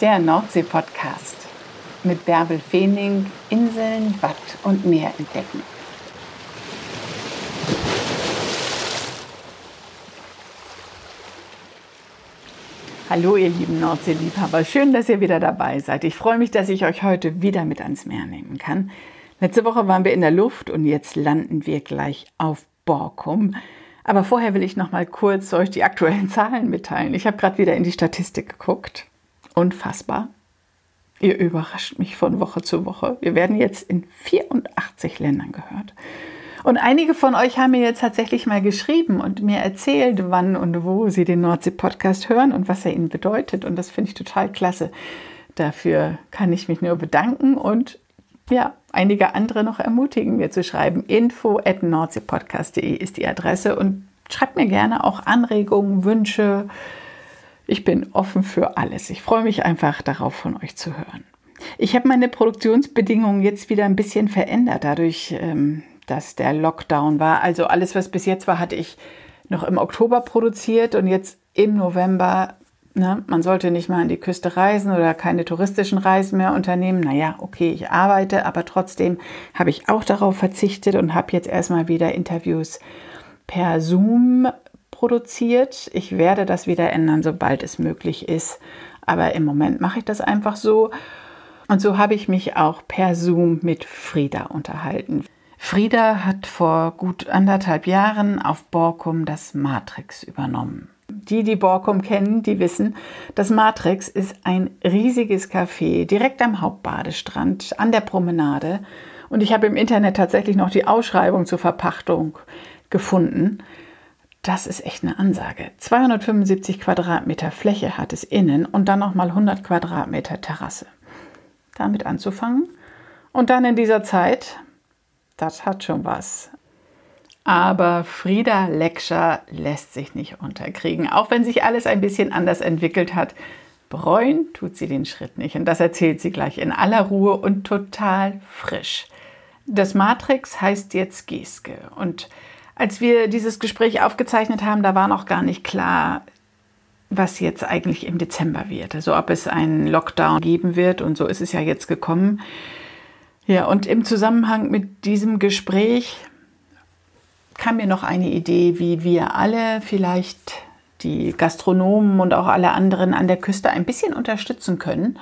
der Nordsee-Podcast. Mit Bärbel Feening Inseln, Watt und Meer entdecken. Hallo ihr lieben Nordsee-Liebhaber, schön, dass ihr wieder dabei seid. Ich freue mich, dass ich euch heute wieder mit ans Meer nehmen kann. Letzte Woche waren wir in der Luft und jetzt landen wir gleich auf Borkum. Aber vorher will ich noch mal kurz euch die aktuellen Zahlen mitteilen. Ich habe gerade wieder in die Statistik geguckt. Unfassbar. Ihr überrascht mich von Woche zu Woche. Wir werden jetzt in 84 Ländern gehört. Und einige von euch haben mir jetzt tatsächlich mal geschrieben und mir erzählt, wann und wo sie den Nordsee-Podcast hören und was er ihnen bedeutet. Und das finde ich total klasse. Dafür kann ich mich nur bedanken und ja, einige andere noch ermutigen, mir zu schreiben. Info at nordseepodcast.de ist die Adresse und schreibt mir gerne auch Anregungen, Wünsche. Ich bin offen für alles. Ich freue mich einfach darauf, von euch zu hören. Ich habe meine Produktionsbedingungen jetzt wieder ein bisschen verändert, dadurch, ähm, dass der Lockdown war. Also alles, was bis jetzt war, hatte ich noch im Oktober produziert und jetzt im November. Ne, man sollte nicht mal an die Küste reisen oder keine touristischen Reisen mehr unternehmen. Naja, okay, ich arbeite, aber trotzdem habe ich auch darauf verzichtet und habe jetzt erstmal wieder Interviews per Zoom produziert. Ich werde das wieder ändern, sobald es möglich ist. Aber im Moment mache ich das einfach so. Und so habe ich mich auch per Zoom mit Frieda unterhalten. Frieda hat vor gut anderthalb Jahren auf Borkum das Matrix übernommen. Die, die Borkum kennen, die wissen, das Matrix ist ein riesiges Café direkt am Hauptbadestrand an der Promenade. Und ich habe im Internet tatsächlich noch die Ausschreibung zur Verpachtung gefunden. Das ist echt eine Ansage. 275 Quadratmeter Fläche hat es innen und dann nochmal 100 Quadratmeter Terrasse. Damit anzufangen und dann in dieser Zeit das hat schon was. Aber Frieda Leckscher lässt sich nicht unterkriegen. Auch wenn sich alles ein bisschen anders entwickelt hat, bereuen tut sie den Schritt nicht. Und das erzählt sie gleich in aller Ruhe und total frisch. Das Matrix heißt jetzt Geske. Und als wir dieses Gespräch aufgezeichnet haben, da war noch gar nicht klar, was jetzt eigentlich im Dezember wird. Also ob es einen Lockdown geben wird. Und so ist es ja jetzt gekommen. Ja, und im Zusammenhang mit diesem Gespräch kam mir noch eine Idee, wie wir alle vielleicht die Gastronomen und auch alle anderen an der Küste ein bisschen unterstützen können,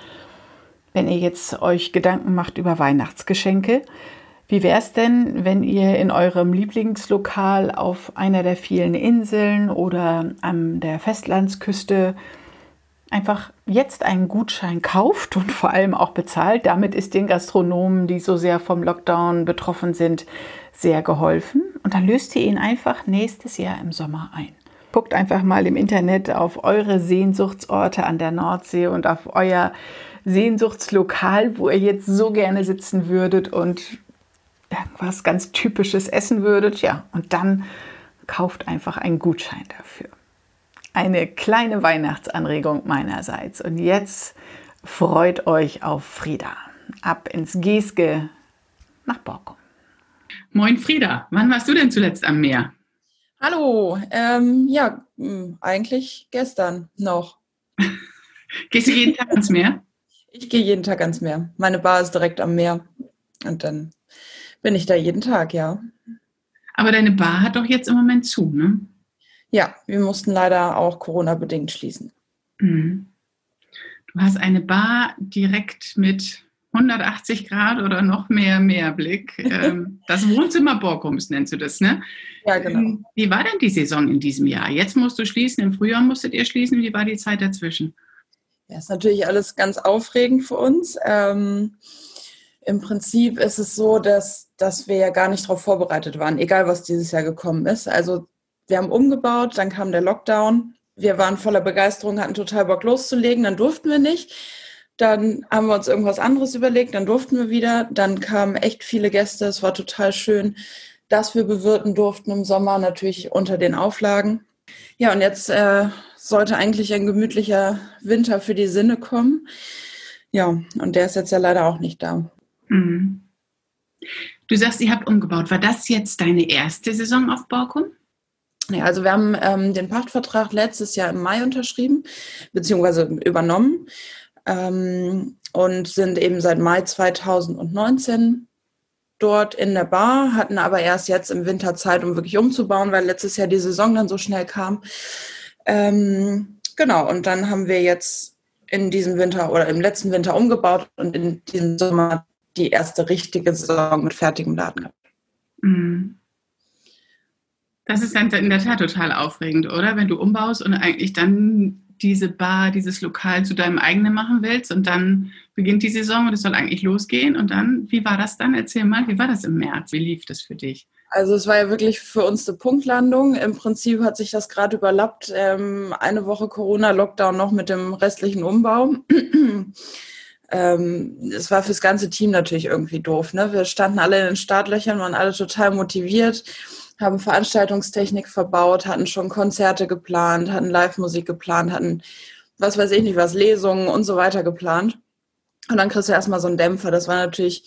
wenn ihr jetzt euch Gedanken macht über Weihnachtsgeschenke. Wie wäre es denn, wenn ihr in eurem Lieblingslokal auf einer der vielen Inseln oder an der Festlandsküste einfach jetzt einen Gutschein kauft und vor allem auch bezahlt. Damit ist den Gastronomen, die so sehr vom Lockdown betroffen sind, sehr geholfen. Und dann löst ihr ihn einfach nächstes Jahr im Sommer ein. Guckt einfach mal im Internet auf eure Sehnsuchtsorte an der Nordsee und auf euer Sehnsuchtslokal, wo ihr jetzt so gerne sitzen würdet und irgendwas ganz Typisches essen würdet. Ja, und dann kauft einfach einen Gutschein dafür eine kleine Weihnachtsanregung meinerseits. Und jetzt freut euch auf Frieda. Ab ins Gieske nach Borkum. Moin Frieda, wann warst du denn zuletzt am Meer? Hallo, ähm, ja, hm, eigentlich gestern noch. Gehst du jeden Tag ans Meer? Ich gehe jeden Tag ans Meer. Meine Bar ist direkt am Meer. Und dann bin ich da jeden Tag, ja. Aber deine Bar hat doch jetzt im Moment zu, ne? Ja, wir mussten leider auch Corona-bedingt schließen. Mhm. Du hast eine Bar direkt mit 180 Grad oder noch mehr Meerblick. Ähm, das Wohnzimmer Borkums nennst du das, ne? Ja, genau. Ähm, wie war denn die Saison in diesem Jahr? Jetzt musst du schließen, im Frühjahr musstet ihr schließen. Wie war die Zeit dazwischen? Ja, ist natürlich alles ganz aufregend für uns. Ähm, Im Prinzip ist es so, dass, dass wir ja gar nicht darauf vorbereitet waren, egal was dieses Jahr gekommen ist. Also wir haben umgebaut, dann kam der Lockdown. Wir waren voller Begeisterung, hatten total Bock loszulegen, dann durften wir nicht. Dann haben wir uns irgendwas anderes überlegt, dann durften wir wieder. Dann kamen echt viele Gäste, es war total schön, dass wir bewirten durften im Sommer, natürlich unter den Auflagen. Ja, und jetzt äh, sollte eigentlich ein gemütlicher Winter für die Sinne kommen. Ja, und der ist jetzt ja leider auch nicht da. Mhm. Du sagst, ihr habt umgebaut. War das jetzt deine erste Saison auf Borkum? Ja, also wir haben ähm, den Pachtvertrag letztes Jahr im Mai unterschrieben, beziehungsweise übernommen. ähm, und sind eben seit Mai 2019 dort in der Bar, hatten aber erst jetzt im Winter Zeit, um wirklich umzubauen, weil letztes Jahr die Saison dann so schnell kam. Ähm, genau, und dann haben wir jetzt in diesem Winter oder im letzten Winter umgebaut und in diesem Sommer die erste richtige Saison mit fertigem Laden gehabt. Mhm. Das ist dann in der Tat total aufregend, oder? Wenn du umbaust und eigentlich dann diese Bar, dieses Lokal zu deinem eigenen machen willst und dann beginnt die Saison und es soll eigentlich losgehen und dann, wie war das dann? Erzähl mal, wie war das im März? Wie lief das für dich? Also es war ja wirklich für uns eine Punktlandung. Im Prinzip hat sich das gerade überlappt. Ähm, eine Woche Corona-Lockdown noch mit dem restlichen Umbau. Ähm, es war fürs ganze Team natürlich irgendwie doof. Ne? Wir standen alle in den Startlöchern, waren alle total motiviert haben Veranstaltungstechnik verbaut, hatten schon Konzerte geplant, hatten Live-Musik geplant, hatten was weiß ich nicht was, Lesungen und so weiter geplant. Und dann kriegst du erstmal so einen Dämpfer. Das war natürlich,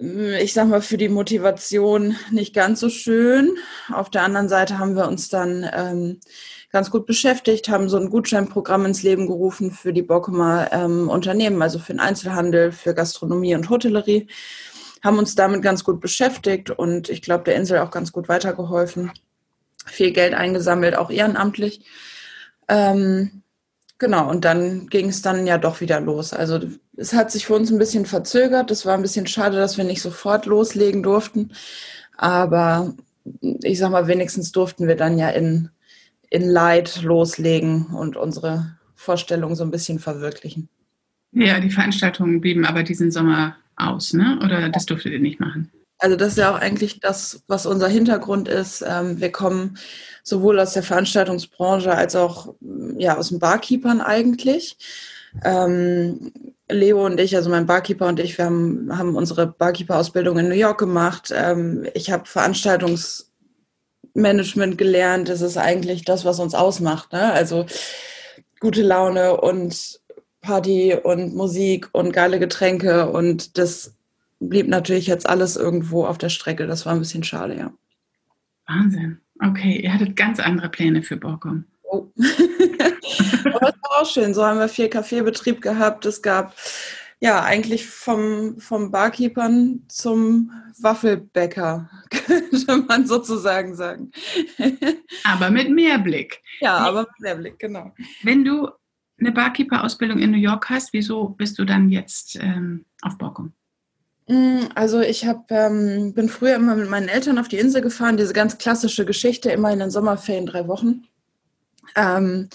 ich sag mal, für die Motivation nicht ganz so schön. Auf der anderen Seite haben wir uns dann ähm, ganz gut beschäftigt, haben so ein Gutscheinprogramm ins Leben gerufen für die Bockumer ähm, Unternehmen, also für den Einzelhandel, für Gastronomie und Hotellerie haben uns damit ganz gut beschäftigt und ich glaube, der Insel auch ganz gut weitergeholfen. Viel Geld eingesammelt, auch ehrenamtlich. Ähm, genau, und dann ging es dann ja doch wieder los. Also es hat sich für uns ein bisschen verzögert. Es war ein bisschen schade, dass wir nicht sofort loslegen durften. Aber ich sag mal, wenigstens durften wir dann ja in, in Leid loslegen und unsere Vorstellung so ein bisschen verwirklichen. Ja, die Veranstaltungen blieben aber diesen Sommer aus, ne? Oder das durftet ihr nicht machen? Also das ist ja auch eigentlich das, was unser Hintergrund ist. Ähm, wir kommen sowohl aus der Veranstaltungsbranche als auch ja, aus den Barkeepern eigentlich. Ähm, Leo und ich, also mein Barkeeper und ich, wir haben, haben unsere Barkeeper-Ausbildung in New York gemacht. Ähm, ich habe Veranstaltungsmanagement gelernt. Das ist eigentlich das, was uns ausmacht. Ne? Also gute Laune und Party und Musik und geile Getränke und das blieb natürlich jetzt alles irgendwo auf der Strecke. Das war ein bisschen schade, ja. Wahnsinn. Okay, ihr hattet ganz andere Pläne für Borkum. Oh. Aber das war auch schön. So haben wir viel Kaffeebetrieb gehabt. Es gab ja eigentlich vom, vom Barkeepern zum Waffelbäcker, könnte man sozusagen sagen. aber mit Mehrblick. Ja, aber mit Mehrblick, genau. Wenn du eine Barkeeper-Ausbildung in New York hast, wieso bist du dann jetzt ähm, auf Borkum? Mm, also ich hab, ähm, bin früher immer mit meinen Eltern auf die Insel gefahren, diese ganz klassische Geschichte, immer in den Sommerferien drei Wochen. Ähm,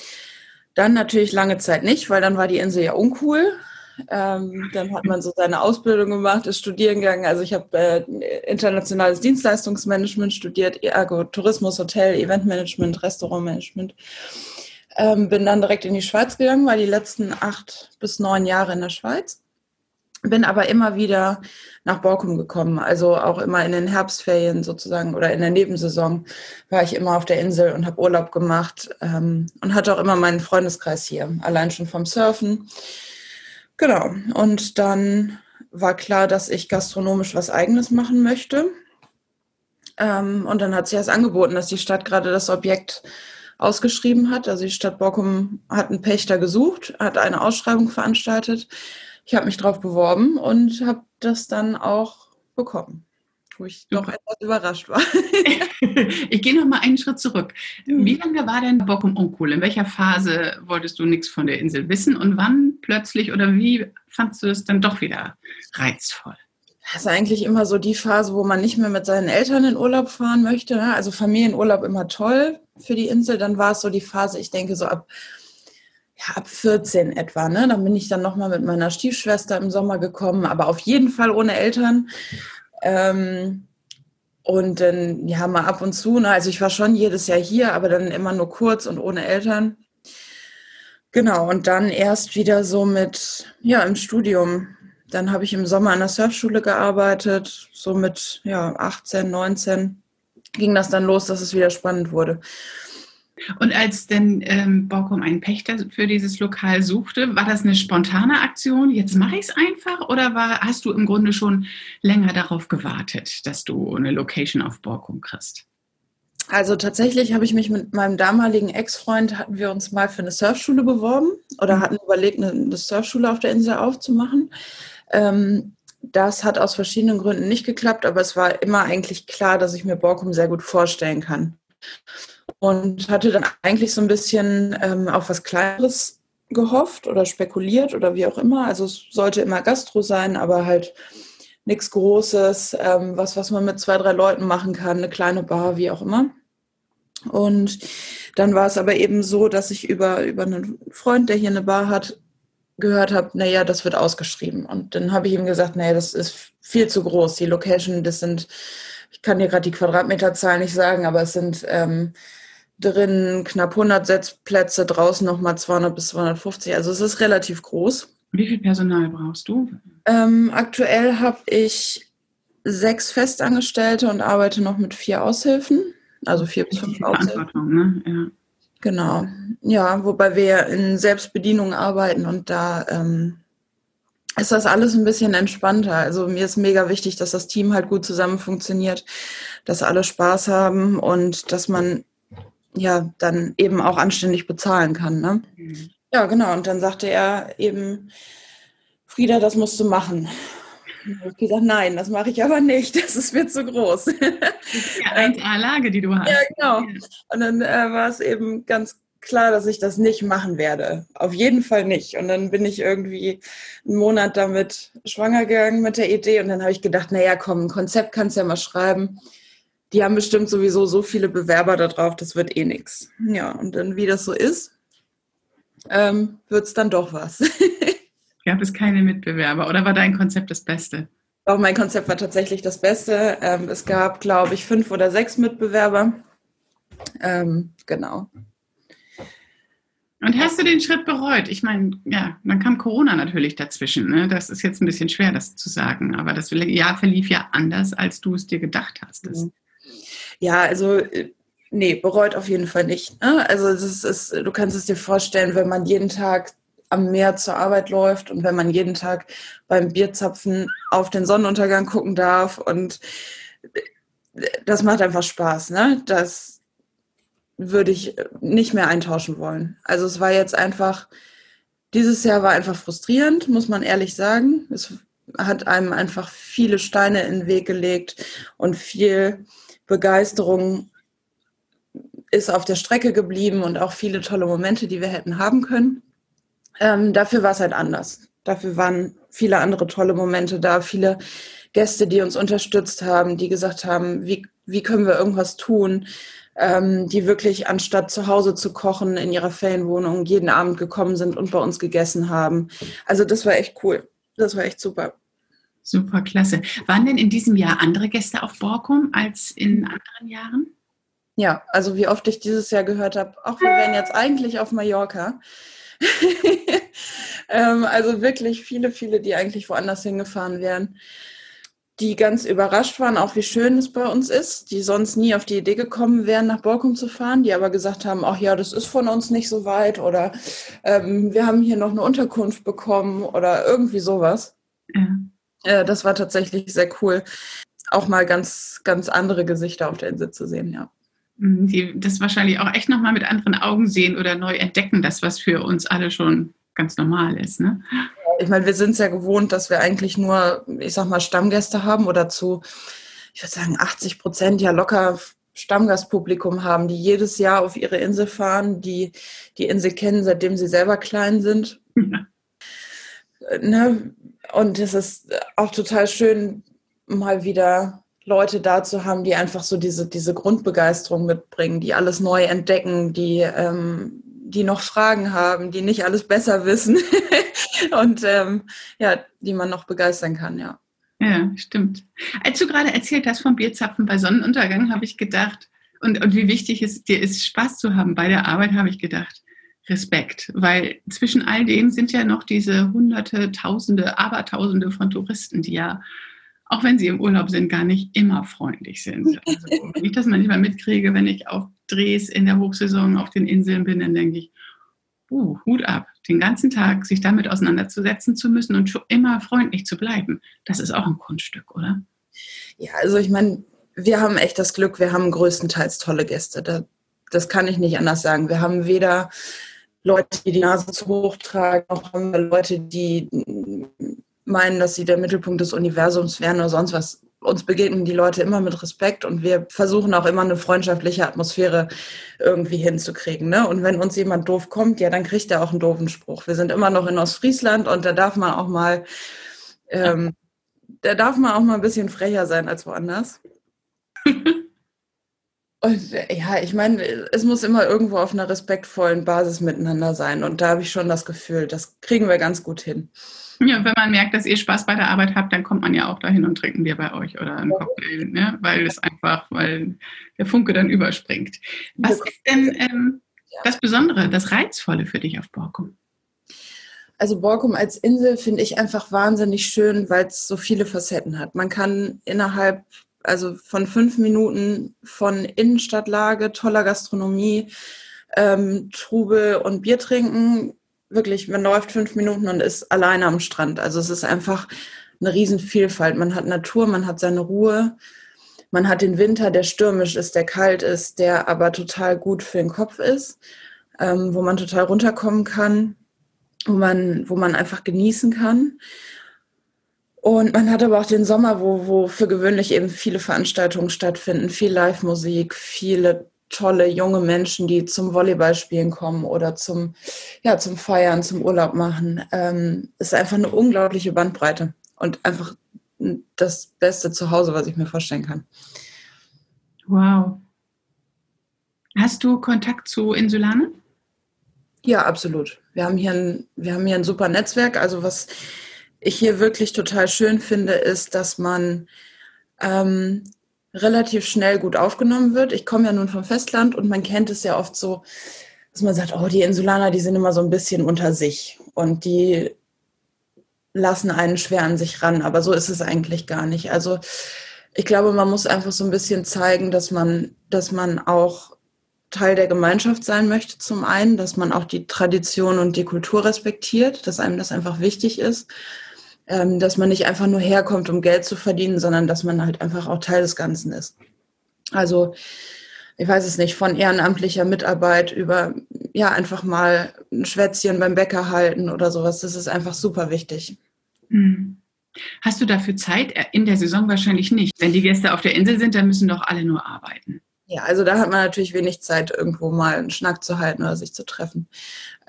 dann natürlich lange Zeit nicht, weil dann war die Insel ja uncool. Ähm, dann hat man so seine Ausbildung gemacht, ist studieren gegangen. Also ich habe äh, internationales Dienstleistungsmanagement studiert, ergo Tourismus, Hotel, Eventmanagement, Restaurantmanagement. Ähm, bin dann direkt in die Schweiz gegangen, war die letzten acht bis neun Jahre in der Schweiz. Bin aber immer wieder nach Borkum gekommen, also auch immer in den Herbstferien sozusagen oder in der Nebensaison war ich immer auf der Insel und habe Urlaub gemacht ähm, und hatte auch immer meinen Freundeskreis hier, allein schon vom Surfen. Genau, und dann war klar, dass ich gastronomisch was eigenes machen möchte. Ähm, und dann hat sich das angeboten, dass die Stadt gerade das Objekt ausgeschrieben hat. Also die Stadt Borkum hat einen Pächter gesucht, hat eine Ausschreibung veranstaltet. Ich habe mich darauf beworben und habe das dann auch bekommen, wo ich doch etwas überrascht war. ich gehe noch mal einen Schritt zurück. Hm. Wie lange war denn Borkum uncool? In welcher Phase wolltest du nichts von der Insel wissen und wann plötzlich oder wie fandst du es dann doch wieder reizvoll? Das ist eigentlich immer so die Phase, wo man nicht mehr mit seinen Eltern in Urlaub fahren möchte. Ne? Also Familienurlaub immer toll für die Insel. Dann war es so die Phase, ich denke so ab, ja, ab 14 etwa. Ne? Dann bin ich dann nochmal mit meiner Stiefschwester im Sommer gekommen, aber auf jeden Fall ohne Eltern. Ähm, und dann, ja, mal ab und zu. Ne? Also ich war schon jedes Jahr hier, aber dann immer nur kurz und ohne Eltern. Genau, und dann erst wieder so mit, ja, im Studium dann habe ich im Sommer an der Surfschule gearbeitet, so mit ja, 18, 19 ging das dann los, dass es wieder spannend wurde. Und als denn ähm, Borkum einen Pächter für dieses Lokal suchte, war das eine spontane Aktion? Jetzt mache ich es einfach oder war, hast du im Grunde schon länger darauf gewartet, dass du eine Location auf Borkum kriegst? Also tatsächlich habe ich mich mit meinem damaligen Ex-Freund, hatten wir uns mal für eine Surfschule beworben oder mhm. hatten überlegt, eine, eine Surfschule auf der Insel aufzumachen. Ähm, das hat aus verschiedenen Gründen nicht geklappt, aber es war immer eigentlich klar, dass ich mir Borkum sehr gut vorstellen kann. Und hatte dann eigentlich so ein bisschen ähm, auf was Kleineres gehofft oder spekuliert oder wie auch immer. Also es sollte immer Gastro sein, aber halt nichts Großes, ähm, was, was man mit zwei, drei Leuten machen kann, eine kleine Bar, wie auch immer. Und dann war es aber eben so, dass ich über, über einen Freund, der hier eine Bar hat, gehört habe, naja, das wird ausgeschrieben. Und dann habe ich ihm gesagt, naja, das ist viel zu groß. Die Location, das sind, ich kann dir gerade die Quadratmeterzahl nicht sagen, aber es sind ähm, drin knapp 100 Sitzplätze, draußen nochmal 200 bis 250. Also es ist relativ groß. Wie viel Personal brauchst du? Ähm, aktuell habe ich sechs Festangestellte und arbeite noch mit vier Aushilfen. Also vier bis fünf Aushilfen. Ne? Ja. Genau. Ja, wobei wir in Selbstbedienung arbeiten und da ähm, ist das alles ein bisschen entspannter. Also mir ist mega wichtig, dass das Team halt gut zusammen funktioniert, dass alle Spaß haben und dass man ja dann eben auch anständig bezahlen kann. Ne? Mhm. Ja, genau. Und dann sagte er eben, Frieda, das musst du machen. Und ich habe gesagt, nein, das mache ich aber nicht. Das ist mir zu groß. Ja, 1A-Lage, die du hast. Ja, genau. Und dann äh, war es eben ganz klar, dass ich das nicht machen werde. Auf jeden Fall nicht. Und dann bin ich irgendwie einen Monat damit schwanger gegangen mit der Idee. Und dann habe ich gedacht, naja, komm, ein Konzept kannst du ja mal schreiben. Die haben bestimmt sowieso so viele Bewerber da drauf, das wird eh nichts. Ja, und dann, wie das so ist, ähm, wird es dann doch was. Gab es keine Mitbewerber oder war dein Konzept das Beste? Auch mein Konzept war tatsächlich das Beste. Ähm, es gab, glaube ich, fünf oder sechs Mitbewerber. Ähm, genau. Und hast du den Schritt bereut? Ich meine, ja, dann kam Corona natürlich dazwischen. Ne? Das ist jetzt ein bisschen schwer, das zu sagen, aber das Jahr verlief ja anders, als du es dir gedacht hast. Mhm. Ja, also äh, nee, bereut auf jeden Fall nicht. Ne? Also es ist, du kannst es dir vorstellen, wenn man jeden Tag am Meer zur Arbeit läuft und wenn man jeden Tag beim Bierzapfen auf den Sonnenuntergang gucken darf und das macht einfach Spaß, ne? Das würde ich nicht mehr eintauschen wollen. Also es war jetzt einfach, dieses Jahr war einfach frustrierend, muss man ehrlich sagen. Es hat einem einfach viele Steine in den Weg gelegt und viel Begeisterung ist auf der Strecke geblieben und auch viele tolle Momente, die wir hätten haben können. Ähm, dafür war es halt anders. Dafür waren viele andere tolle Momente da, viele Gäste, die uns unterstützt haben, die gesagt haben, wie, wie können wir irgendwas tun, ähm, die wirklich anstatt zu Hause zu kochen in ihrer Ferienwohnung jeden Abend gekommen sind und bei uns gegessen haben. Also das war echt cool. Das war echt super. Super, klasse. Waren denn in diesem Jahr andere Gäste auf Borkum als in anderen Jahren? Ja, also wie oft ich dieses Jahr gehört habe, auch wir wären jetzt eigentlich auf Mallorca. ähm, also wirklich viele, viele, die eigentlich woanders hingefahren wären, die ganz überrascht waren, auch wie schön es bei uns ist, die sonst nie auf die Idee gekommen wären, nach Borkum zu fahren, die aber gesagt haben, ach ja, das ist von uns nicht so weit oder ähm, wir haben hier noch eine Unterkunft bekommen oder irgendwie sowas. Ja. Äh, das war tatsächlich sehr cool, auch mal ganz, ganz andere Gesichter auf der Insel zu sehen, ja. Mhm, die das wahrscheinlich auch echt nochmal mit anderen Augen sehen oder neu entdecken, das, was für uns alle schon ganz normal ist. Ne? Ich meine, wir sind es ja gewohnt, dass wir eigentlich nur, ich sag mal, Stammgäste haben oder zu, ich würde sagen, 80 Prozent ja locker Stammgastpublikum haben, die jedes Jahr auf ihre Insel fahren, die die Insel kennen, seitdem sie selber klein sind. Ja. Ne? Und es ist auch total schön, mal wieder Leute da zu haben, die einfach so diese, diese Grundbegeisterung mitbringen, die alles neu entdecken, die, ähm, die noch Fragen haben, die nicht alles besser wissen und ähm, ja, die man noch begeistern kann, ja. Ja, stimmt. Als du gerade erzählt hast vom Bierzapfen bei Sonnenuntergang, habe ich gedacht, und, und wie wichtig es dir ist, Spaß zu haben bei der Arbeit, habe ich gedacht, Respekt, weil zwischen all dem sind ja noch diese Hunderte, Tausende, Abertausende von Touristen, die ja auch wenn sie im Urlaub sind, gar nicht immer freundlich sind. Also, wenn ich das manchmal mitkriege, wenn ich auf Drehs in der Hochsaison auf den Inseln bin, dann denke ich, uh, Hut ab, den ganzen Tag sich damit auseinanderzusetzen zu müssen und immer freundlich zu bleiben. Das ist auch ein Kunststück, oder? Ja, also ich meine, wir haben echt das Glück, wir haben größtenteils tolle Gäste. Da, das kann ich nicht anders sagen. Wir haben weder Leute, die die Nase zu hoch tragen, noch haben wir Leute, die meinen, dass sie der Mittelpunkt des Universums wären oder sonst was. Uns begegnen die Leute immer mit Respekt und wir versuchen auch immer eine freundschaftliche Atmosphäre irgendwie hinzukriegen. Ne? Und wenn uns jemand doof kommt, ja, dann kriegt er auch einen doofen Spruch. Wir sind immer noch in Ostfriesland und da darf man auch mal, ähm, da darf man auch mal ein bisschen frecher sein als woanders. Und ja, ich meine, es muss immer irgendwo auf einer respektvollen Basis miteinander sein. Und da habe ich schon das Gefühl, das kriegen wir ganz gut hin. Ja, wenn man merkt, dass ihr Spaß bei der Arbeit habt, dann kommt man ja auch dahin und trinkt ein Bier bei euch oder einen Cocktail, ne? weil es einfach, weil der Funke dann überspringt. Was ist denn ähm, das Besondere, das Reizvolle für dich auf Borkum? Also Borkum als Insel finde ich einfach wahnsinnig schön, weil es so viele Facetten hat. Man kann innerhalb also von fünf Minuten von Innenstadtlage, toller Gastronomie, ähm, Trubel und Bier trinken. Wirklich, man läuft fünf Minuten und ist alleine am Strand. Also es ist einfach eine Riesenvielfalt. Man hat Natur, man hat seine Ruhe. Man hat den Winter, der stürmisch ist, der kalt ist, der aber total gut für den Kopf ist, ähm, wo man total runterkommen kann, wo man, wo man einfach genießen kann. Und man hat aber auch den Sommer, wo, wo für gewöhnlich eben viele Veranstaltungen stattfinden, viel Live-Musik, viele tolle junge Menschen, die zum Volleyballspielen kommen oder zum, ja, zum Feiern, zum Urlaub machen. Ähm, ist einfach eine unglaubliche Bandbreite und einfach das beste Zuhause, was ich mir vorstellen kann. Wow. Hast du Kontakt zu Insulanen? Ja, absolut. Wir haben hier ein, wir haben hier ein super Netzwerk. Also was ich hier wirklich total schön finde, ist, dass man ähm, relativ schnell gut aufgenommen wird. Ich komme ja nun vom Festland und man kennt es ja oft so, dass man sagt, oh, die Insulaner, die sind immer so ein bisschen unter sich und die lassen einen schwer an sich ran. Aber so ist es eigentlich gar nicht. Also ich glaube, man muss einfach so ein bisschen zeigen, dass man, dass man auch Teil der Gemeinschaft sein möchte, zum einen, dass man auch die Tradition und die Kultur respektiert, dass einem das einfach wichtig ist ähm, dass man nicht einfach nur herkommt, um Geld zu verdienen, sondern dass man halt einfach auch Teil des Ganzen ist. Also ich weiß es nicht, von ehrenamtlicher Mitarbeit über ja einfach mal ein Schwätzchen beim Bäcker halten oder sowas. Das ist einfach super wichtig. Hm. Hast du dafür Zeit? In der Saison wahrscheinlich nicht. Wenn die Gäste auf der Insel sind, dann müssen doch alle nur arbeiten. Ja, also da hat man natürlich wenig Zeit, irgendwo mal einen Schnack zu halten oder sich zu treffen.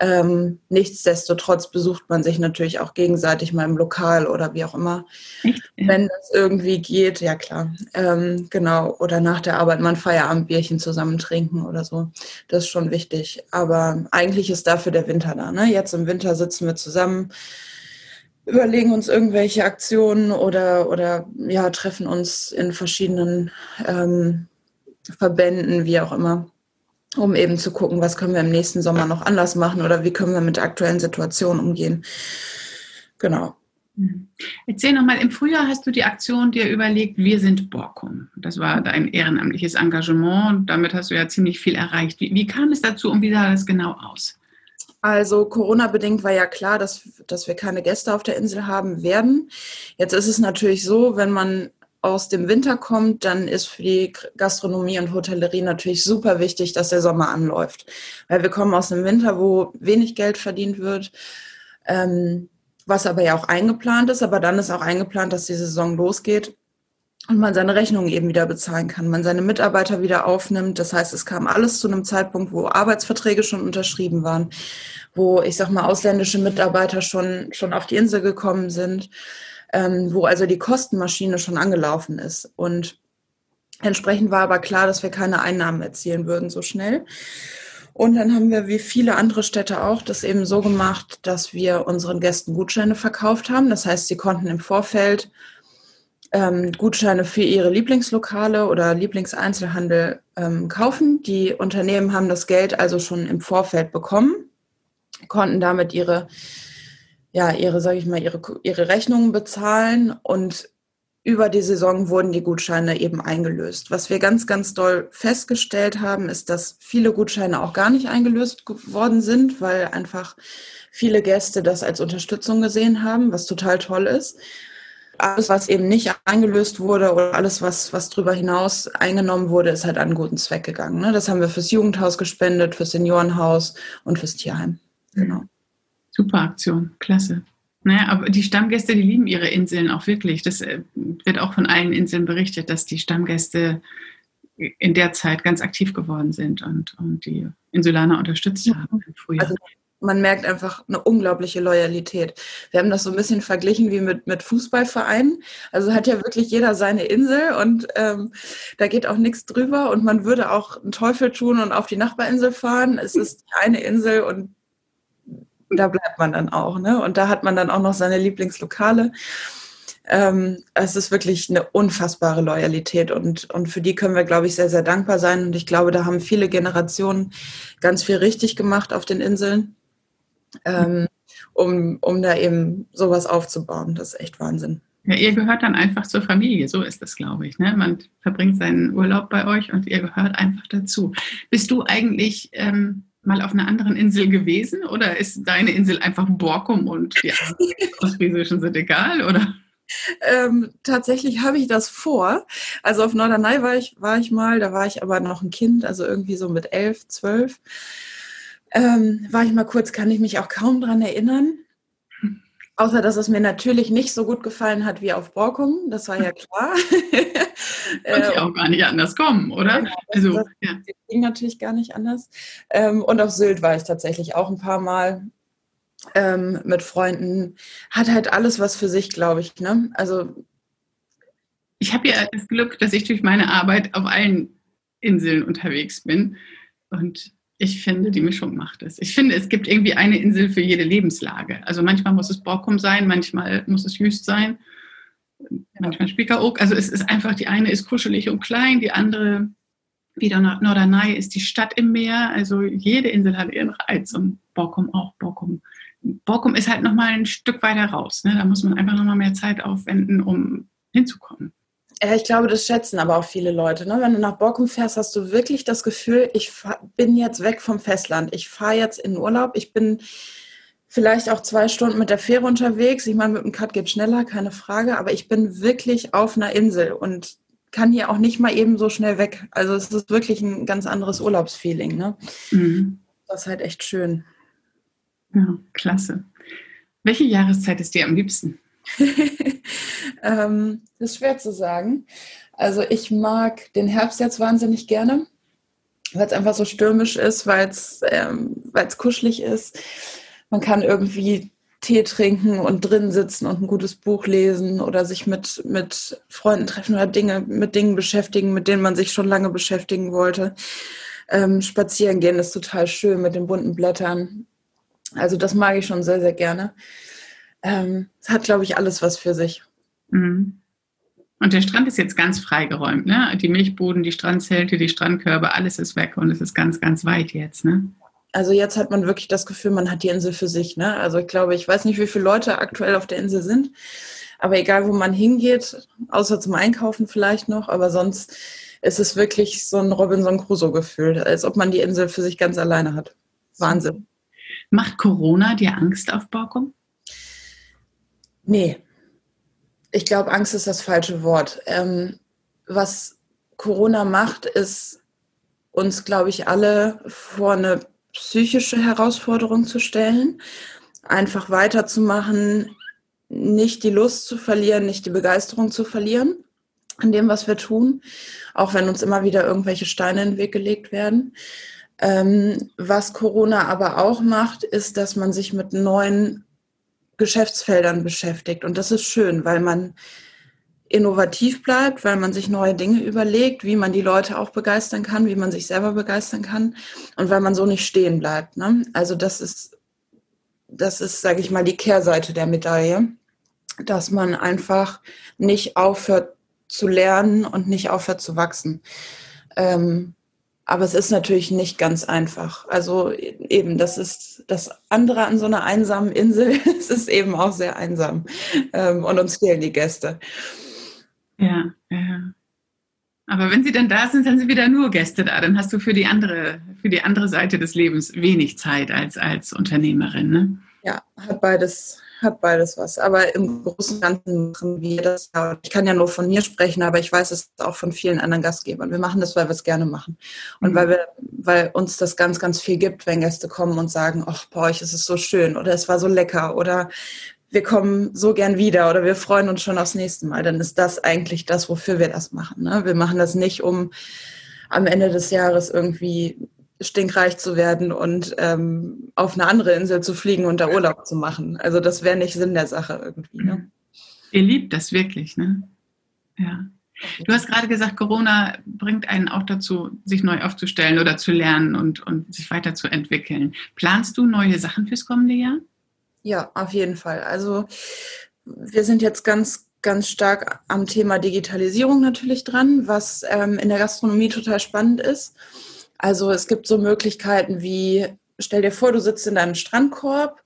Ähm, nichtsdestotrotz besucht man sich natürlich auch gegenseitig mal im Lokal oder wie auch immer. Echt? Wenn das irgendwie geht, ja klar. Ähm, genau. Oder nach der Arbeit mal ein Feierabendbierchen zusammen trinken oder so. Das ist schon wichtig. Aber eigentlich ist dafür der Winter da. Ne? Jetzt im Winter sitzen wir zusammen überlegen uns irgendwelche Aktionen oder, oder ja, treffen uns in verschiedenen ähm, Verbänden, wie auch immer, um eben zu gucken, was können wir im nächsten Sommer noch anders machen oder wie können wir mit der aktuellen Situation umgehen. Genau. Erzähl nochmal, im Frühjahr hast du die Aktion dir überlegt, wir sind Borkum. Das war dein ehrenamtliches Engagement. Damit hast du ja ziemlich viel erreicht. Wie, wie kam es dazu und wie sah das genau aus? Also Corona-bedingt war ja klar, dass, dass wir keine Gäste auf der Insel haben werden. Jetzt ist es natürlich so, wenn man aus dem Winter kommt, dann ist für die Gastronomie und Hotellerie natürlich super wichtig, dass der Sommer anläuft. Weil wir kommen aus einem Winter, wo wenig Geld verdient wird, ähm, was aber ja auch eingeplant ist. Aber dann ist auch eingeplant, dass die Saison losgeht und man seine Rechnungen eben wieder bezahlen kann, man seine Mitarbeiter wieder aufnimmt. Das heißt, es kam alles zu einem Zeitpunkt, wo Arbeitsverträge schon unterschrieben waren, wo ich sag mal ausländische Mitarbeiter schon, schon auf die Insel gekommen sind ähm, wo also die Kostenmaschine schon angelaufen ist. Und entsprechend war aber klar, dass wir keine Einnahmen erzielen würden so schnell. Und dann haben wir, wie viele andere Städte auch, das eben so gemacht, dass wir unseren Gästen Gutscheine verkauft haben. Das heißt, sie konnten im Vorfeld ähm, Gutscheine für ihre Lieblingslokale oder Lieblingseinzelhandel ähm, kaufen. Die Unternehmen haben das Geld also schon im Vorfeld bekommen, konnten damit ihre ja, ihre, sage ich mal, ihre, ihre Rechnungen bezahlen und über die Saison wurden die Gutscheine eben eingelöst. Was wir ganz, ganz doll festgestellt haben, ist, dass viele Gutscheine auch gar nicht eingelöst worden sind, weil einfach viele Gäste das als Unterstützung gesehen haben, was total toll ist. alles, was eben nicht eingelöst wurde oder alles, was, was drüber hinaus eingenommen wurde, ist halt an guten Zweck gegangen. Ne? Das haben wir fürs Jugendhaus gespendet, fürs Seniorenhaus und fürs Tierheim. Genau. Super Aktion, klasse. Naja, aber die Stammgäste, die lieben ihre Inseln auch wirklich. Das äh, wird auch von allen Inseln berichtet, dass die Stammgäste in der Zeit ganz aktiv geworden sind und, und die Insulaner unterstützt haben im Frühjahr. Also man merkt einfach eine unglaubliche Loyalität. Wir haben das so ein bisschen verglichen wie mit, mit Fußballvereinen. Also hat ja wirklich jeder seine Insel und ähm, da geht auch nichts drüber und man würde auch einen Teufel tun und auf die Nachbarinsel fahren. Es ist eine Insel und da bleibt man dann auch. Ne? Und da hat man dann auch noch seine Lieblingslokale. Ähm, es ist wirklich eine unfassbare Loyalität und, und für die können wir, glaube ich, sehr, sehr dankbar sein. Und ich glaube, da haben viele Generationen ganz viel richtig gemacht auf den Inseln, ähm, um, um da eben sowas aufzubauen. Das ist echt Wahnsinn. Ja, ihr gehört dann einfach zur Familie, so ist das, glaube ich. Ne? Man verbringt seinen Urlaub bei euch und ihr gehört einfach dazu. Bist du eigentlich ähm, mal auf einer anderen Insel gewesen oder ist deine Insel einfach Borkum und die Ostfriesischen sind egal, oder? Ähm, tatsächlich habe ich das vor. Also auf Norderney war ich, war ich mal, da war ich aber noch ein Kind, also irgendwie so mit elf, zwölf. Ähm, war ich mal kurz, kann ich mich auch kaum dran erinnern. Außer, dass es mir natürlich nicht so gut gefallen hat wie auf Borkum, das war ja klar. Konnte ja auch gar nicht anders kommen, oder? Genau, also, das ja. ging natürlich gar nicht anders. Ähm, und auf Sylt war ich tatsächlich auch ein paar Mal ähm, mit Freunden. Hat halt alles was für sich, glaube ich. Ne? Also ich habe ja das Glück, dass ich durch meine Arbeit auf allen Inseln unterwegs bin. Und ich finde, die Mischung macht es. Ich finde, es gibt irgendwie eine Insel für jede Lebenslage. Also manchmal muss es Borkum sein, manchmal muss es Jüst sein, manchmal Spiekeroog. Also es ist einfach, die eine ist kuschelig und klein, die andere, wieder Norderney, ist die Stadt im Meer. Also jede Insel hat ihren Reiz und Borkum auch. Borkum Borkum ist halt nochmal ein Stück weiter raus. Ne? Da muss man einfach nochmal mehr Zeit aufwenden, um hinzukommen. Ja, ich glaube, das schätzen aber auch viele Leute. Ne? Wenn du nach Borkum fährst, hast du wirklich das Gefühl, ich bin jetzt weg vom Festland. Ich fahre jetzt in den Urlaub. Ich bin vielleicht auch zwei Stunden mit der Fähre unterwegs. Ich meine, mit dem Cut geht schneller, keine Frage. Aber ich bin wirklich auf einer Insel und kann hier auch nicht mal eben so schnell weg. Also es ist wirklich ein ganz anderes Urlaubsfeeling. Ne? Mhm. Das ist halt echt schön. Ja, klasse. Welche Jahreszeit ist dir am liebsten? ähm, das ist schwer zu sagen. Also ich mag den Herbst jetzt wahnsinnig gerne, weil es einfach so stürmisch ist, weil es ähm, kuschelig ist. Man kann irgendwie Tee trinken und drin sitzen und ein gutes Buch lesen oder sich mit, mit Freunden treffen oder Dinge, mit Dingen beschäftigen, mit denen man sich schon lange beschäftigen wollte. Ähm, spazieren gehen ist total schön mit den bunten Blättern. Also das mag ich schon sehr, sehr gerne. Ähm, es hat, glaube ich, alles was für sich. Mhm. Und der Strand ist jetzt ganz freigeräumt, ne? Die Milchbuden, die Strandzelte, die Strandkörbe, alles ist weg und es ist ganz, ganz weit jetzt, ne? Also jetzt hat man wirklich das Gefühl, man hat die Insel für sich, ne? Also ich glaube, ich weiß nicht, wie viele Leute aktuell auf der Insel sind, aber egal, wo man hingeht, außer zum Einkaufen vielleicht noch, aber sonst ist es wirklich so ein Robinson Crusoe-Gefühl, als ob man die Insel für sich ganz alleine hat. Wahnsinn. Macht Corona dir Angst auf Borkum? Nee. Ich glaube, Angst ist das falsche Wort. Ähm, was Corona macht, ist uns, glaube ich, alle vor eine psychische Herausforderung zu stellen, einfach weiterzumachen, nicht die Lust zu verlieren, nicht die Begeisterung zu verlieren an dem, was wir tun, auch wenn uns immer wieder irgendwelche Steine in den Weg gelegt werden. Ähm, was Corona aber auch macht, ist, dass man sich mit neuen Geschäftsfeldern beschäftigt. Und das ist schön, weil man innovativ bleibt, weil man sich neue Dinge überlegt, wie man die Leute auch begeistern kann, wie man sich selber begeistern kann und weil man so nicht stehen bleibt. Ne? Also das ist, das ist, sage ich mal, die Kehrseite der Medaille, dass man einfach nicht aufhört zu lernen und nicht aufhört zu wachsen. Ähm, aber es ist natürlich nicht ganz einfach. Also eben, das ist das andere an so einer einsamen Insel. es ist eben auch sehr einsam. Ähm, und uns fehlen die Gäste. Ja, ja. Aber wenn sie dann da sind, dann sind wieder nur Gäste da. Dann hast du für die andere, für die andere Seite des Lebens wenig Zeit als, als Unternehmerin. Ne? Ja, hat beides, hat beides was. Aber im Großen und Ganzen machen wir das. Ich kann ja nur von mir sprechen, aber ich weiß es auch von vielen anderen Gastgebern. Wir machen das, weil wir es gerne machen. Und mhm. weil wir, weil uns das ganz, ganz viel gibt, wenn Gäste kommen und sagen, ach, bei euch ist es so schön oder es war so lecker oder wir kommen so gern wieder oder wir freuen uns schon aufs nächste Mal, dann ist das eigentlich das, wofür wir das machen. Ne? Wir machen das nicht, um am Ende des Jahres irgendwie stinkreich zu werden und ähm, auf eine andere Insel zu fliegen und da Urlaub zu machen. Also das wäre nicht Sinn der Sache irgendwie. Ne? Ihr liebt das wirklich, ne? Ja. Du hast gerade gesagt, Corona bringt einen auch dazu, sich neu aufzustellen oder zu lernen und, und sich weiterzuentwickeln. Planst du neue Sachen fürs kommende Jahr? Ja, auf jeden Fall. Also wir sind jetzt ganz ganz stark am Thema Digitalisierung natürlich dran, was ähm, in der Gastronomie total spannend ist. Also es gibt so Möglichkeiten wie, stell dir vor, du sitzt in deinem Strandkorb,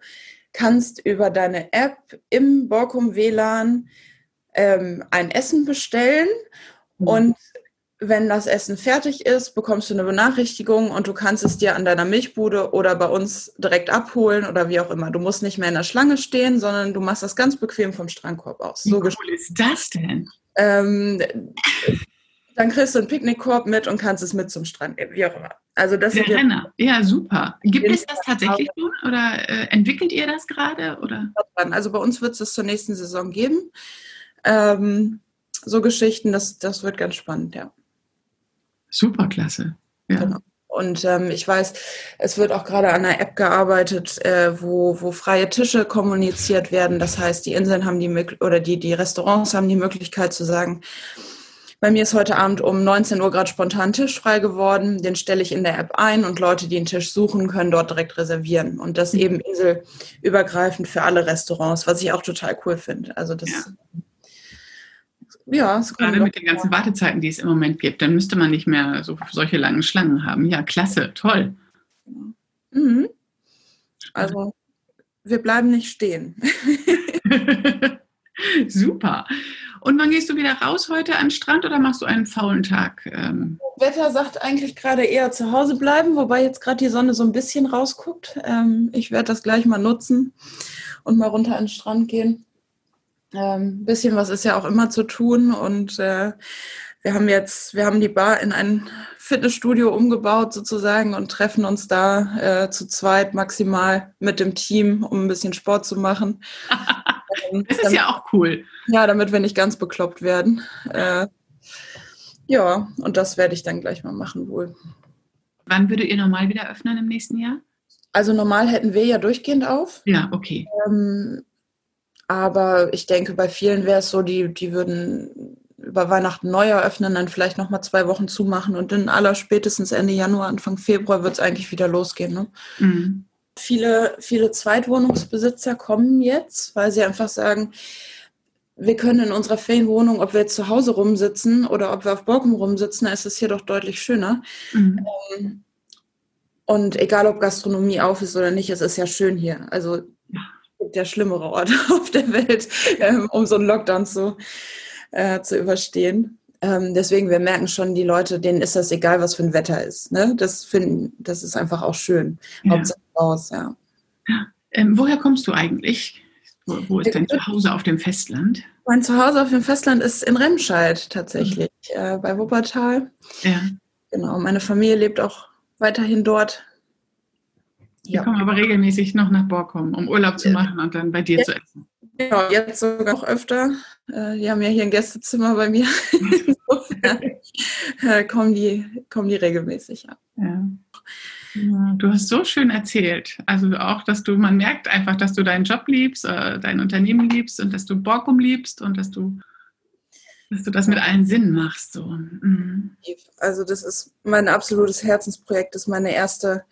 kannst über deine App im Borkum WLAN ähm, ein Essen bestellen mhm. und wenn das Essen fertig ist, bekommst du eine Benachrichtigung und du kannst es dir an deiner Milchbude oder bei uns direkt abholen oder wie auch immer. Du musst nicht mehr in der Schlange stehen, sondern du machst das ganz bequem vom Strandkorb aus. Wie so cool ist das denn? Ähm, dann kriegst du einen Picknickkorb mit und kannst es mit zum Strand nehmen, wie auch immer. Also das Der Renner. Ja, super. Gibt es das tatsächlich schon oder äh, entwickelt ihr das gerade? Also bei uns wird es zur nächsten Saison geben. Ähm, so Geschichten, das, das wird ganz spannend, ja. Superklasse. Ja. Genau. Und ähm, ich weiß, es wird auch gerade an einer App gearbeitet, äh, wo, wo freie Tische kommuniziert werden. Das heißt, die Inseln haben die oder die, die Restaurants haben die Möglichkeit zu sagen, bei mir ist heute Abend um 19 Uhr gerade spontan Tisch frei geworden. Den stelle ich in der App ein und Leute, die einen Tisch suchen, können dort direkt reservieren. Und das mhm. eben inselübergreifend für alle Restaurants, was ich auch total cool finde. Also das ja. Ja, gerade mit den ganzen Wartezeiten, die es im Moment gibt, dann müsste man nicht mehr so solche langen Schlangen haben. Ja, klasse, toll. Mhm. Also wir bleiben nicht stehen. Super. Und wann gehst du wieder raus heute an den Strand oder machst du einen faulen Tag? Ähm? Wetter sagt eigentlich gerade eher zu Hause bleiben, wobei jetzt gerade die Sonne so ein bisschen rausguckt. Ähm, ich werde das gleich mal nutzen und mal runter an den Strand gehen. Ein ähm, bisschen was ist ja auch immer zu tun und äh, wir haben jetzt, wir haben die Bar in ein Fitnessstudio umgebaut sozusagen und treffen uns da äh, zu zweit maximal mit dem Team, um ein bisschen Sport zu machen. Das ist damit, ja auch cool. Ja, damit wir nicht ganz bekloppt werden. Äh, ja, und das werde ich dann gleich mal machen wohl. Wann würdet ihr normal wieder öffnen im nächsten Jahr? Also normal hätten wir ja durchgehend auf. Ja, okay. Ähm, aber ich denke, bei vielen wäre es so, die, die würden über Weihnachten neu eröffnen, dann vielleicht nochmal zwei Wochen zumachen und in aller spätestens Ende Januar, Anfang Februar wird es eigentlich wieder losgehen. Ne? Mhm. Viele, viele Zweitwohnungsbesitzer kommen jetzt, weil sie einfach sagen, wir können in unserer Ferienwohnung, ob wir jetzt zu Hause rumsitzen oder ob wir auf Borkum rumsitzen, ist es hier doch deutlich schöner. Mhm. Ähm, und egal, ob Gastronomie auf ist oder nicht, es ist ja schön hier. Also gibt ja schlimmere Orte auf der Welt, ähm, um so einen Lockdown zu, äh, zu überstehen. Ähm, deswegen, wir merken schon, die Leute, denen ist das egal, was für ein Wetter ist. Ne? Das finden, das ist einfach auch schön. Ja. Hauptsache raus, ja. Ähm, woher kommst du eigentlich? Wo, wo ist dein Zuhause auf dem Festland? Mein Zuhause auf dem Festland ist in Remscheid tatsächlich, mhm. äh, bei Wuppertal. Ja. Genau, meine Familie lebt auch weiterhin dort. Die ja. kommen aber regelmäßig noch nach Borkum, um Urlaub zu machen und dann bei dir ja. zu essen. Genau, jetzt sogar noch öfter. Äh, die haben ja hier ein Gästezimmer bei mir. Insofern äh, kommen, die, kommen die regelmäßig, ja. ja. Du hast so schön erzählt. Also auch, dass du, man merkt einfach, dass du deinen Job liebst, äh, dein Unternehmen liebst und dass du Borkum liebst und dass du, dass du das mit allen Sinnen machst. So. Mhm. Also das ist mein absolutes Herzensprojekt, das ist meine erste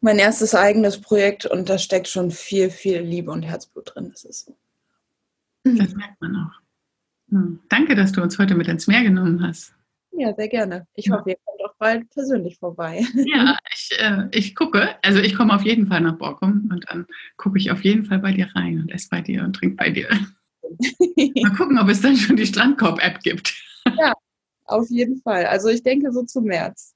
mein erstes eigenes Projekt und da steckt schon viel, viel Liebe und Herzblut drin. Das ist so. Das merkt man auch. Hm. Danke, dass du uns heute mit ins Meer genommen hast. Ja, sehr gerne. Ich hoffe, ihr kommt auch bald persönlich vorbei. Ja, ich, äh, ich gucke. Also ich komme auf jeden Fall nach Borkum und dann gucke ich auf jeden Fall bei dir rein und esse bei dir und trinke bei dir. Mal gucken, ob es dann schon die Strandkorb-App gibt. Ja, auf jeden Fall. Also ich denke so zum März.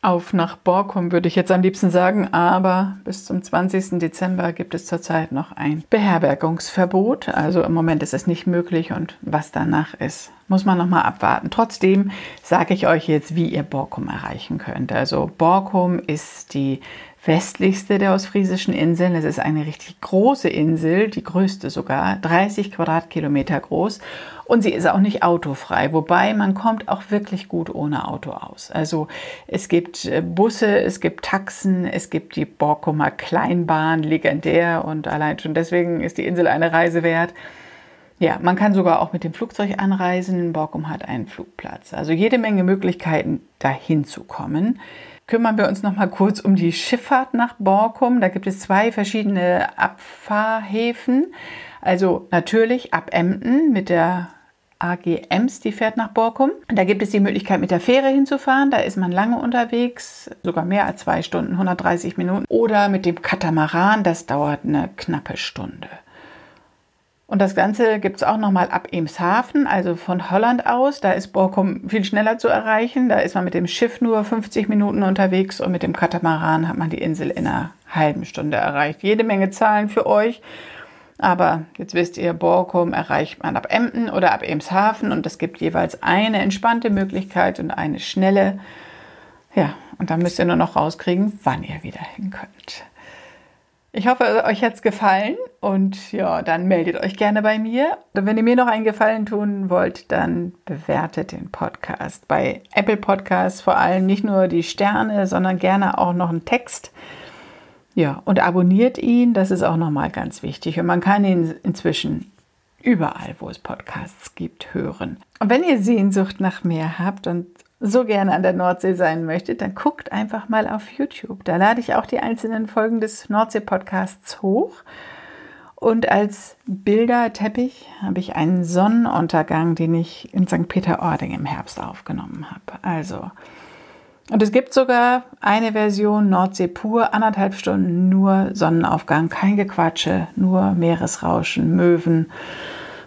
Auf nach Borkum, würde ich jetzt am liebsten sagen, aber bis zum 20. Dezember gibt es zurzeit noch ein Beherbergungsverbot. Also im Moment ist es nicht möglich und was danach ist, muss man nochmal abwarten. Trotzdem sage ich euch jetzt, wie ihr Borkum erreichen könnt. Also Borkum ist die westlichste der ostfriesischen Inseln. Es ist eine richtig große Insel, die größte sogar, 30 Quadratkilometer groß. Und sie ist auch nicht autofrei, wobei man kommt auch wirklich gut ohne Auto aus. Also es gibt äh, Busse, es gibt Taxen, es gibt die Borkumer Kleinbahn, legendär und allein schon deswegen ist die Insel eine Reise wert. Ja, man kann sogar auch mit dem Flugzeug anreisen. Borkum hat einen Flugplatz. Also jede Menge Möglichkeiten, dahin zu kommen kümmern wir uns noch mal kurz um die Schifffahrt nach Borkum. Da gibt es zwei verschiedene Abfahrhäfen. Also natürlich ab Emden mit der AG Ems, die fährt nach Borkum. Da gibt es die Möglichkeit, mit der Fähre hinzufahren. Da ist man lange unterwegs, sogar mehr als zwei Stunden, 130 Minuten. Oder mit dem Katamaran, das dauert eine knappe Stunde. Und das Ganze gibt es auch nochmal ab Emshaven, also von Holland aus. Da ist Borkum viel schneller zu erreichen. Da ist man mit dem Schiff nur 50 Minuten unterwegs und mit dem Katamaran hat man die Insel in einer halben Stunde erreicht. Jede Menge Zahlen für euch. Aber jetzt wisst ihr, Borkum erreicht man ab Emden oder ab Emshaven und es gibt jeweils eine entspannte Möglichkeit und eine schnelle. Ja, und dann müsst ihr nur noch rauskriegen, wann ihr wieder hin könnt. Ich hoffe, euch hat es gefallen und ja, dann meldet euch gerne bei mir. Und wenn ihr mir noch einen Gefallen tun wollt, dann bewertet den Podcast. Bei Apple Podcasts vor allem nicht nur die Sterne, sondern gerne auch noch einen Text. Ja, und abonniert ihn, das ist auch nochmal ganz wichtig. Und man kann ihn inzwischen überall, wo es Podcasts gibt, hören. Und wenn ihr Sehnsucht nach mehr habt und so gerne an der Nordsee sein möchtet, dann guckt einfach mal auf YouTube. Da lade ich auch die einzelnen Folgen des Nordsee-Podcasts hoch. Und als Bilderteppich habe ich einen Sonnenuntergang, den ich in St. Peter-Ording im Herbst aufgenommen habe. Also, und es gibt sogar eine Version Nordsee pur, anderthalb Stunden nur Sonnenaufgang, kein Gequatsche, nur Meeresrauschen, Möwen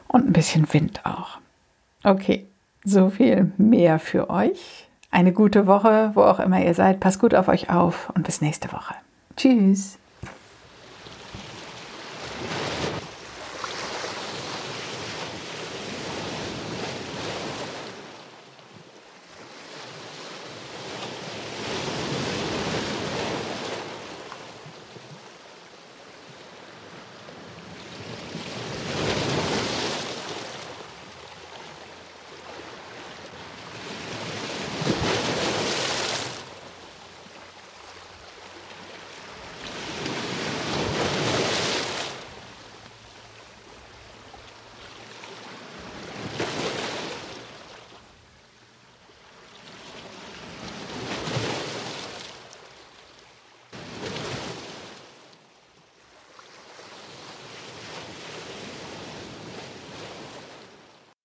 und ein bisschen Wind auch. Okay, so viel mehr für euch. Eine gute Woche, wo auch immer ihr seid. Passt gut auf euch auf und bis nächste Woche. Tschüss.